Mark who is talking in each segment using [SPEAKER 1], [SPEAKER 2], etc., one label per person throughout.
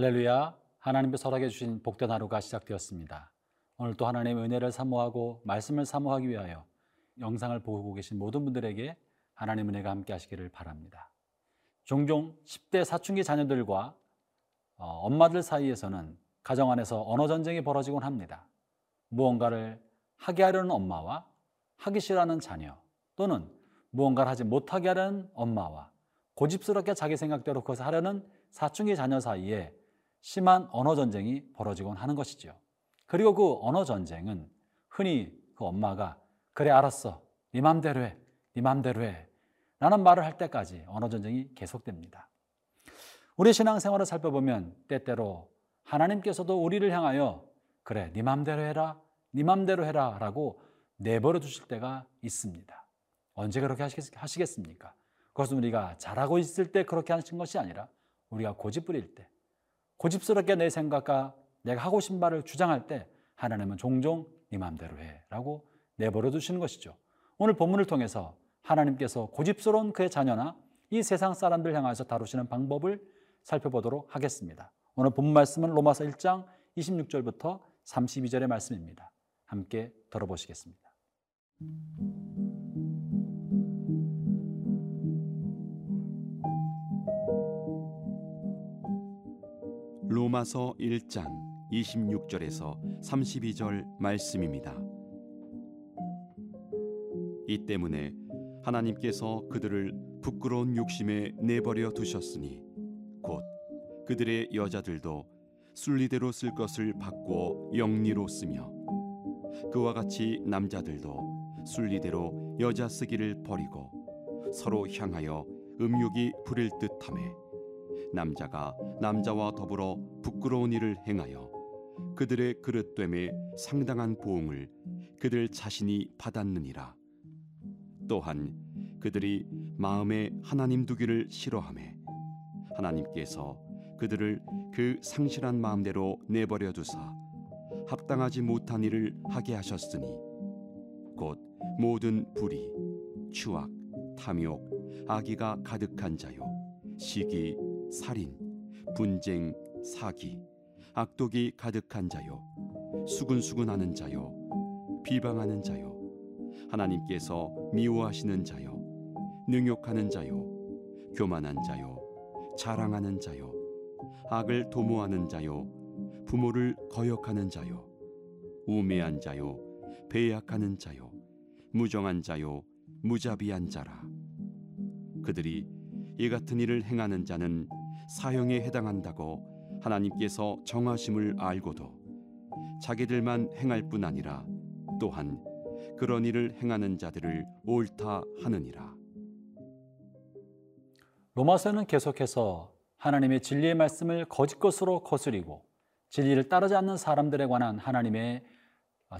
[SPEAKER 1] 할렐루야. 하나님께서 허락해 주신 복된 하루가 시작되었습니다. 오늘 또 하나님의 은혜를 사모하고 말씀을 사모하기 위하여 영상을 보고 계신 모든 분들에게 하나님 은혜가 함께 하시기를 바랍니다. 종종 10대 사춘기 자녀들과 어, 엄마들 사이에서는 가정 안에서 언어 전쟁이 벌어지곤 합니다. 무언가를 하게 하려는 엄마와 하기 싫어하는 자녀 또는 무언가를 하지 못하게 하려는 엄마와 고집스럽게 자기 생각대로 그것을 하려는 사춘기 자녀 사이에 심한 언어 전쟁이 벌어지곤 하는 것이죠. 그리고 그 언어 전쟁은 흔히 그 엄마가 그래 알았어 네 맘대로 해 네 맘대로 해 라는 말을 할 때까지 언어 전쟁이 계속됩니다. 우리 신앙생활을 살펴보면 때때로 하나님께서도 우리를 향하여 그래 네 맘대로 해라 네 맘대로 해라 라고 내버려 두실 때가 있습니다. 언제 그렇게 하시겠습니까? 그것은 우리가 잘하고 있을 때 그렇게 하신 것이 아니라 우리가 고집 부릴 때 고집스럽게 내 생각과 내가 하고 싶은 말을 주장할 때 하나님은 종종 네 마음대로 해 라고 내버려 두시는 것이죠. 오늘 본문을 통해서 하나님께서 고집스러운 그의 자녀나 이 세상 사람들 향해서 다루시는 방법을 살펴보도록 하겠습니다. 오늘 본문 말씀은 로마서 1장 26절부터 32절의 말씀입니다. 함께 들어보시겠습니다.
[SPEAKER 2] 로마서 1장 26절에서 32절 말씀입니다. 이 때문에 하나님께서 그들을 부끄러운 욕심에 내버려 두셨으니 곧 그들의 여자들도 순리대로 쓸 것을 바꾸어 영리로 쓰며 그와 같이 남자들도 순리대로 여자 쓰기를 버리고 서로 향하여 음욕이 부릴 듯함에 남자가 남자와 더불어 부끄러운 일을 행하여 그들의 그릇됨에 상당한 보응을 그들 자신이 받았느니라. 또한 그들이 마음에 하나님 두기를 싫어함에 하나님께서 그들을 그 상실한 마음대로 내버려 두사 합당하지 못한 일을 하게 하셨으니 곧 모든 불의, 추악, 탐욕, 악의가 가득한 자요 시기, 살인, 분쟁, 사기, 악독이 가득한 자요, 수근수근하는 자요, 비방하는 자요, 하나님께서 미워하시는 자요, 능욕하는 자요, 교만한 자요, 자랑하는 자요, 악을 도모하는 자요, 부모를 거역하는 자요, 우매한 자요, 배약하는 자요, 무정한 자요, 무자비한 자라. 그들이 이 같은 일을 행하는 자는 사형에 해당한다고 하나님께서 정하심을 알고도 자기들만 행할 뿐 아니라 또한 그런 일을 행하는 자들을 옳다 하느니라.
[SPEAKER 1] 로마서는 계속해서 하나님의 진리의 말씀을 거짓 것으로 거스리고 진리를 따르지 않는 사람들에 관한 하나님의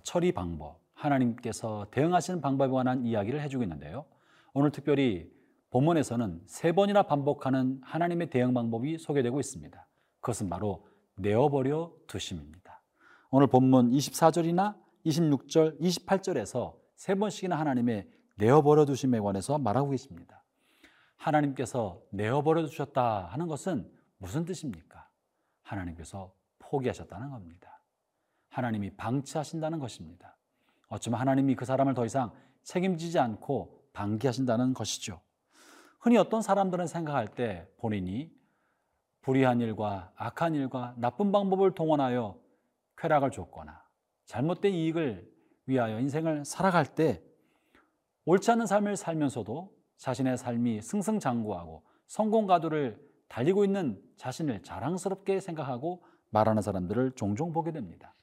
[SPEAKER 1] 처리 방법, 하나님께서 대응하시는 방법에 관한 이야기를 해주고 있는데요. 오늘 특별히 본문에서는 세 번이나 반복하는 하나님의 대응 방법이 소개되고 있습니다. 그것은 바로 내어버려 두심입니다. 오늘 본문 24절이나 26절, 28절에서 세 번씩이나 하나님의 내어버려 두심에 관해서 말하고 계십니다. 하나님께서 내어버려 두셨다 하는 것은 무슨 뜻입니까? 하나님께서 포기하셨다는 겁니다. 하나님이 방치하신다는 것입니다. 어쩌면 하나님이 그 사람을 더 이상 책임지지 않고 방기하신다는 것이죠. 흔히 어떤 사람들은 생각할 때 본인이 불의한 일과 악한 일과 나쁜 방법을 동원하여 쾌락을 줬거나 잘못된 이익을 위하여 인생을 살아갈 때 옳지 않은 삶을 살면서도 자신의 삶이 승승장구하고 성공 가도를 달리고 있는 자신을 자랑스럽게 생각하고 말하는 사람들을 종종 보게 됩니다.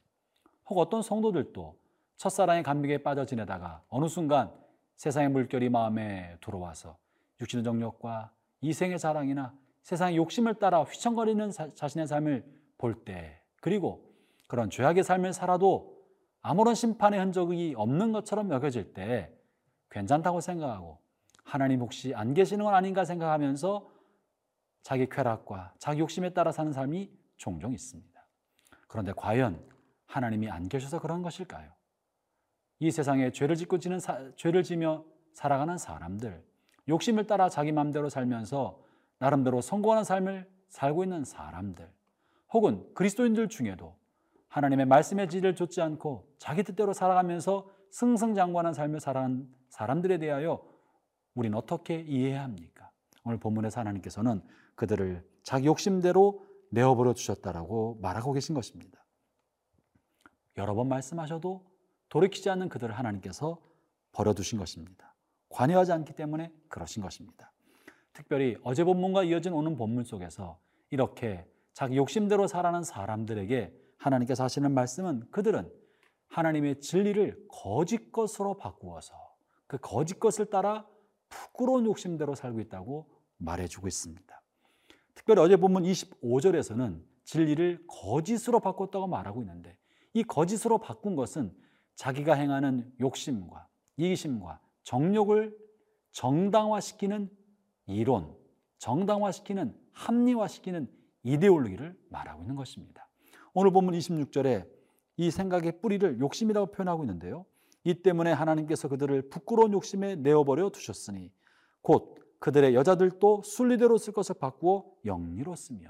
[SPEAKER 1] 혹 어떤 성도들도 첫사랑의 감격에 빠져 지내다가 어느 순간 세상의 물결이 마음에 들어와서 육신의 정욕과 이생의 자랑이나 세상의 욕심을 따라 휘청거리는 자신의 삶을 볼 때, 그리고 그런 죄악의 삶을 살아도 아무런 심판의 흔적이 없는 것처럼 여겨질 때 괜찮다고 생각하고 하나님 혹시 안 계시는 건 아닌가 생각하면서 자기 쾌락과 자기 욕심에 따라 사는 삶이 종종 있습니다. 그런데 과연 하나님이 안 계셔서 그런 것일까요? 이 세상에 죄를 짓고 지는 사, 죄를 지며 살아가는 사람들, 욕심을 따라 자기 마음대로 살면서 나름대로 성공하는 삶을 살고 있는 사람들, 혹은 그리스도인들 중에도 하나님의 말씀의 지를 좇지 않고 자기 뜻대로 살아가면서 승승장구하는 삶을 살아가는 사람들에 대하여 우리는 어떻게 이해해야 합니까? 오늘 본문에서 하나님께서는 그들을 자기 욕심대로 내어버려 주셨다라고 말하고 계신 것입니다. 여러 번 말씀하셔도 돌이키지 않는 그들을 하나님께서 버려두신 것입니다. 관여하지 않기 때문에 그러신 것입니다. 특별히 어제 본문과 이어진 오는 본문 속에서 이렇게 자기 욕심대로 살아가는 사람들에게 하나님께서 하시는 말씀은 그들은 하나님의 진리를 거짓 것으로 바꾸어서 그 거짓 것을 따라 부끄러운 욕심대로 살고 있다고 말해주고 있습니다. 특별히 어제 본문 25절에서는 진리를 거짓으로 바꿨다고 말하고 있는데 이 거짓으로 바꾼 것은 자기가 행하는 욕심과 이기심과 정욕을 정당화시키는 이론, 정당화시키는 합리화시키는 이데올로기를 말하고 있는 것입니다. 오늘 본문 26절에 이 생각의 뿌리를 욕심이라고 표현하고 있는데요. 이 때문에 하나님께서 그들을 부끄러운 욕심에 내어버려 두셨으니 곧 그들의 여자들도 순리대로 쓸 것을 바꾸어 영리로 쓰며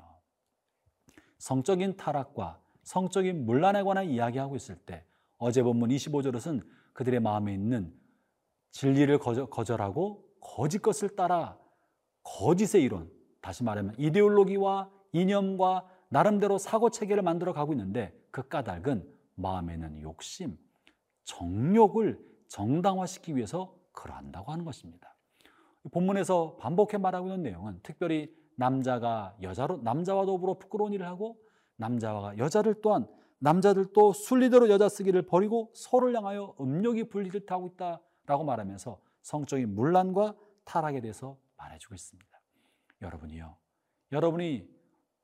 [SPEAKER 1] 성적인 타락과 성적인 문란에 관한 이야기하고 있을 때 어제 본문 25절에서는 그들의 마음에 있는 진리를 거절하고 거짓 것을 따라 거짓의 이론, 다시 말하면 이데올로기와 이념과 나름대로 사고 체계를 만들어 가고 있는데 그 까닭은 마음에 있는 욕심, 정욕을 정당화시키기 위해서 그러한다고 하는 것입니다. 본문에서 반복해 말하고 있는 내용은 특별히 남자가 여자로 남자와 더불어 부끄러운 일을 하고 남자와 여자를 또한 남자들도 순리대로 여자 쓰기를 버리고 서로를 향하여 음욕이 불리를 타고 있다 라고 말하면서 성적인 문란과 타락에 대해서 말해주고 있습니다. 여러분이요. 여러분이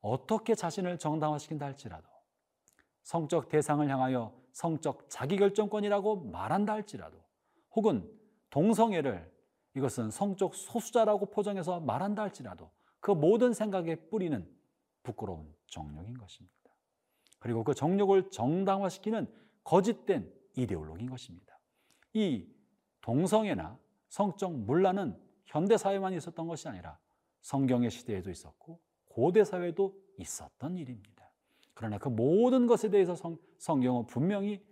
[SPEAKER 1] 어떻게 자신을 정당화시킨다 할지라도 성적 대상을 향하여 성적 자기결정권이라고 말한다 할지라도 혹은 동성애를 이것은 성적 소수자라고 포장해서 말한다 할지라도 그 모든 생각의 뿌리는 부끄러운 정욕인 것입니다. 그리고 그 정욕을 정당화시키는 거짓된 이데올로기인 것입니다. 이 동성애나 성적 문란은 현대 사회만 있었던 것이 아니라 성경의 시대에도 있었고 고대 사회도 있었던 일입니다. 그러나 그 모든 것에 대해서 성, 성경은 분명히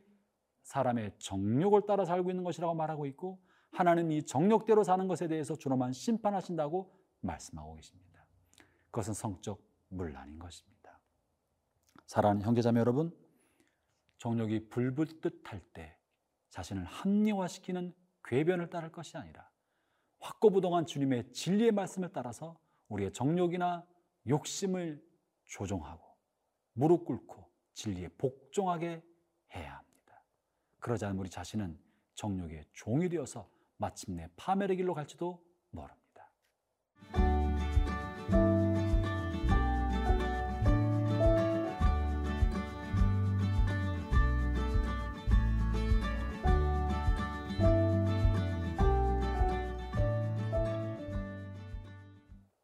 [SPEAKER 1] 사람의 정욕을 따라 살고 있는 것이라고 말하고 있고 하나님 이 정욕대로 사는 것에 대해서 주로만 심판하신다고 말씀하고 계십니다. 그것은 성적 문란인 것입니다. 사랑하는 형제자매 여러분, 정욕이 불붙듯 할 때 자신을 합리화시키는 궤변을 따를 것이 아니라 확고부동한 주님의 진리의 말씀을 따라서 우리의 정욕이나 욕심을 조종하고 무릎 꿇고 진리에 복종하게 해야 합니다. 그러지 않으면 우리 자신은 정욕의 종이 되어서 마침내 파멸의 길로 갈지도 모릅니다.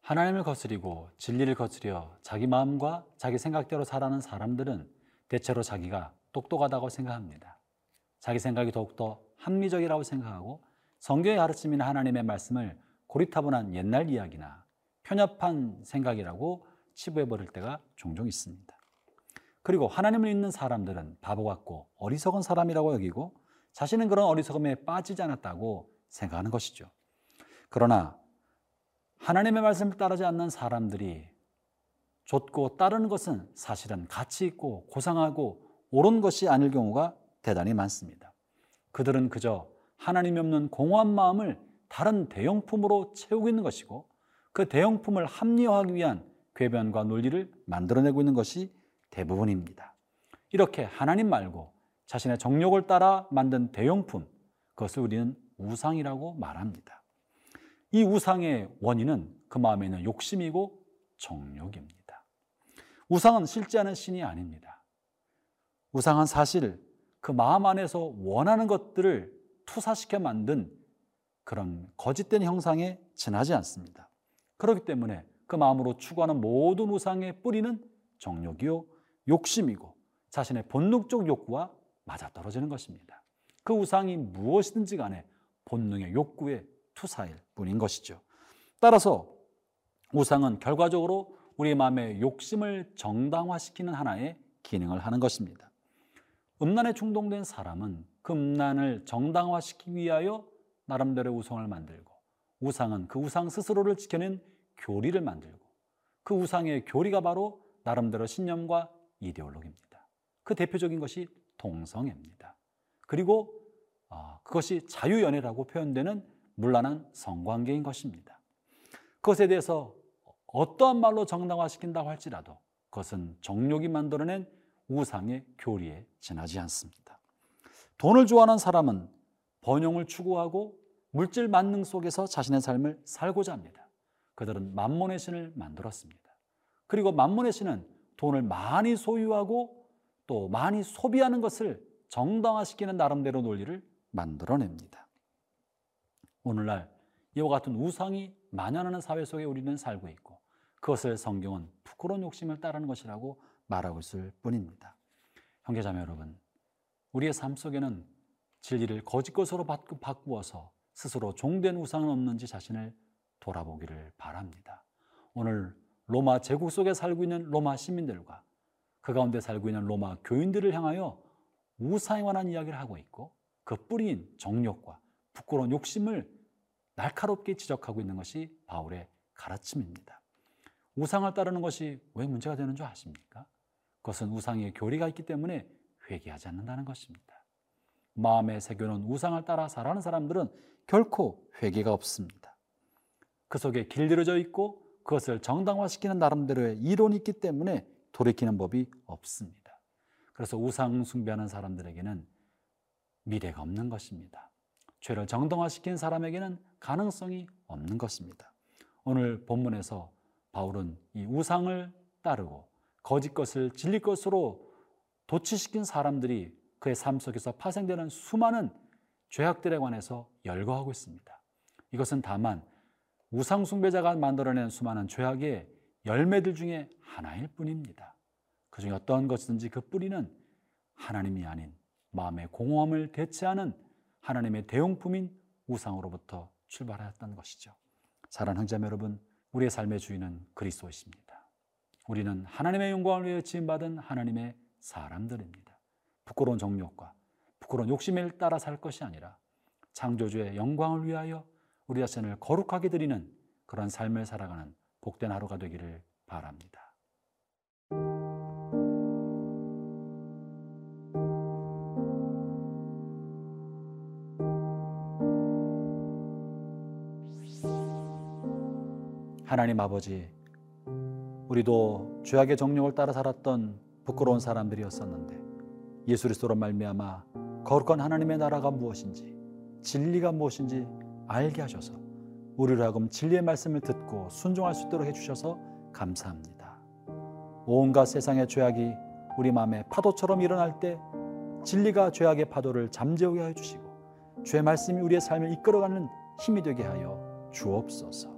[SPEAKER 1] 하나님을 거스리고 진리를 거스려 자기 마음과 자기 생각대로 살아가는 사람들은 대체로 자기가 똑똑하다고 생각합니다. 자기 생각이 더욱더 합리적이라고 생각하고 성경의 가르침이나 하나님의 말씀을 고리타분한 옛날 이야기나 편협한 생각이라고 치부해 버릴 때가 종종 있습니다. 그리고 하나님을 믿는 사람들은 바보 같고 어리석은 사람이라고 여기고 자신은 그런 어리석음에 빠지지 않았다고 생각하는 것이죠. 그러나 하나님의 말씀을 따르지 않는 사람들이 좇고 따르는 것은 사실은 가치 있고 고상하고 옳은 것이 아닐 경우가 대단히 많습니다. 그들은 그저 하나님이 없는 공허한 마음을 다른 대용품으로 채우고 있는 것이고 그 대용품을 합리화하기 위한 궤변과 논리를 만들어내고 있는 것이 대부분입니다. 이렇게 하나님 말고 자신의 정욕을 따라 만든 대용품, 그것을 우리는 우상이라고 말합니다. 이 우상의 원인은 그 마음에 있는 욕심이고 정욕입니다. 우상은 실제하는 신이 아닙니다. 우상은 사실 그 마음 안에서 원하는 것들을 투사시켜 만든 그런 거짓된 형상에 지나지 않습니다. 그렇기 때문에 그 마음으로 추구하는 모든 우상의 뿌리는 정욕이요, 욕심이고 자신의 본능적 욕구와 맞아떨어지는 것입니다. 그 우상이 무엇이든지 간에 본능의 욕구에 투사일 뿐인 것이죠. 따라서 우상은 결과적으로 우리 마음의 욕심을 정당화시키는 하나의 기능을 하는 것입니다. 음란에 충동된 사람은 그 음란을 정당화시키기 위하여 나름대로 우상을 만들고 우상은 그 우상 스스로를 지켜낸 교리를 만들고 그 우상의 교리가 바로 나름대로 신념과 이데올로기입니다. 그 대표적인 것이 동성애입니다. 그리고 어, 그것이 자유연애라고 표현되는 문란한 성관계인 것입니다. 그것에 대해서 어떠한 말로 정당화시킨다고 할지라도 그것은 정욕이 만들어낸 우상의 교리에 지나지 않습니다. 돈을 좋아하는 사람은 번영을 추구하고 물질 만능 속에서 자신의 삶을 살고자 합니다. 그들은 만몬의 신을 만들었습니다. 그리고 만몬의 신은 돈을 많이 소유하고 또 많이 소비하는 것을 정당화시키는 나름대로 논리를 만들어냅니다. 오늘날 이와 같은 우상이 만연하는 사회 속에 우리는 살고 있고 그것을 성경은 부끄러운 욕심을 따르는 것이라고 말하고 있을 뿐입니다. 형제자매 여러분, 우리의 삶 속에는 진리를 거짓 것으로 바꾸어서 스스로 종된 우상은 없는지 자신을 돌아보기를 바랍니다. 오늘 로마 제국 속에 살고 있는 로마 시민들과 그 가운데 살고 있는 로마 교인들을 향하여 우상에 관한 이야기를 하고 있고 그 뿌리인 정욕과 부끄러운 욕심을 날카롭게 지적하고 있는 것이 바울의 가르침입니다. 우상을 따르는 것이 왜 문제가 되는 줄 아십니까? 그것은 우상의 교리가 있기 때문에 회개하지 않는다는 것입니다. 마음에 새겨놓은 우상을 따라 살아가는 사람들은 결코 회개가 없습니다. 그 속에 길들여져 있고 그것을 정당화시키는 나름대로의 이론이 있기 때문에 돌이키는 법이 없습니다. 그래서 우상 숭배하는 사람들에게는 미래가 없는 것입니다. 죄를 정당화시킨 사람에게는 가능성이 없는 것입니다. 오늘 본문에서 바울은 이 우상을 따르고 거짓 것을 진리 것으로 도취시킨 사람들이 그의 삶 속에서 파생되는 수많은 죄악들에 관해서 열거하고 있습니다. 이것은 다만 우상 숭배자가 만들어낸 수많은 죄악의 열매들 중에 하나일 뿐입니다. 그 중에 어떤 것이든지 그 뿌리는 하나님이 아닌 마음의 공허함을 대체하는 하나님의 대용품인 우상으로부터 출발하였던 것이죠. 사랑하는 형제자 여러분, 우리의 삶의 주인은 그리스도이십니다. 우리는 하나님의 영광을 위해 지음받은 하나님의 사람들입니다. 부끄러운 정욕과 부끄러운 욕심을 따라 살 것이 아니라 창조주의 영광을 위하여 우리 자신을 거룩하게 드리는 그런 삶을 살아가는 복된 하루가 되기를 바랍니다. 하나님 아버지, 우리도 죄악의 정욕을 따라 살았던 부끄러운 사람들이었었는데 예수 그리스도로 말미암아 거룩한 하나님의 나라가 무엇인지 진리가 무엇인지 알게 하셔서 우리로 하여금 진리의 말씀을 듣고 순종할 수 있도록 해주셔서 감사합니다. 온갖 세상의 죄악이 우리 마음에 파도처럼 일어날 때 진리가 죄악의 파도를 잠재우게 하여 주시고 죄 말씀이 우리의 삶을 이끌어가는 힘이 되게 하여 주옵소서.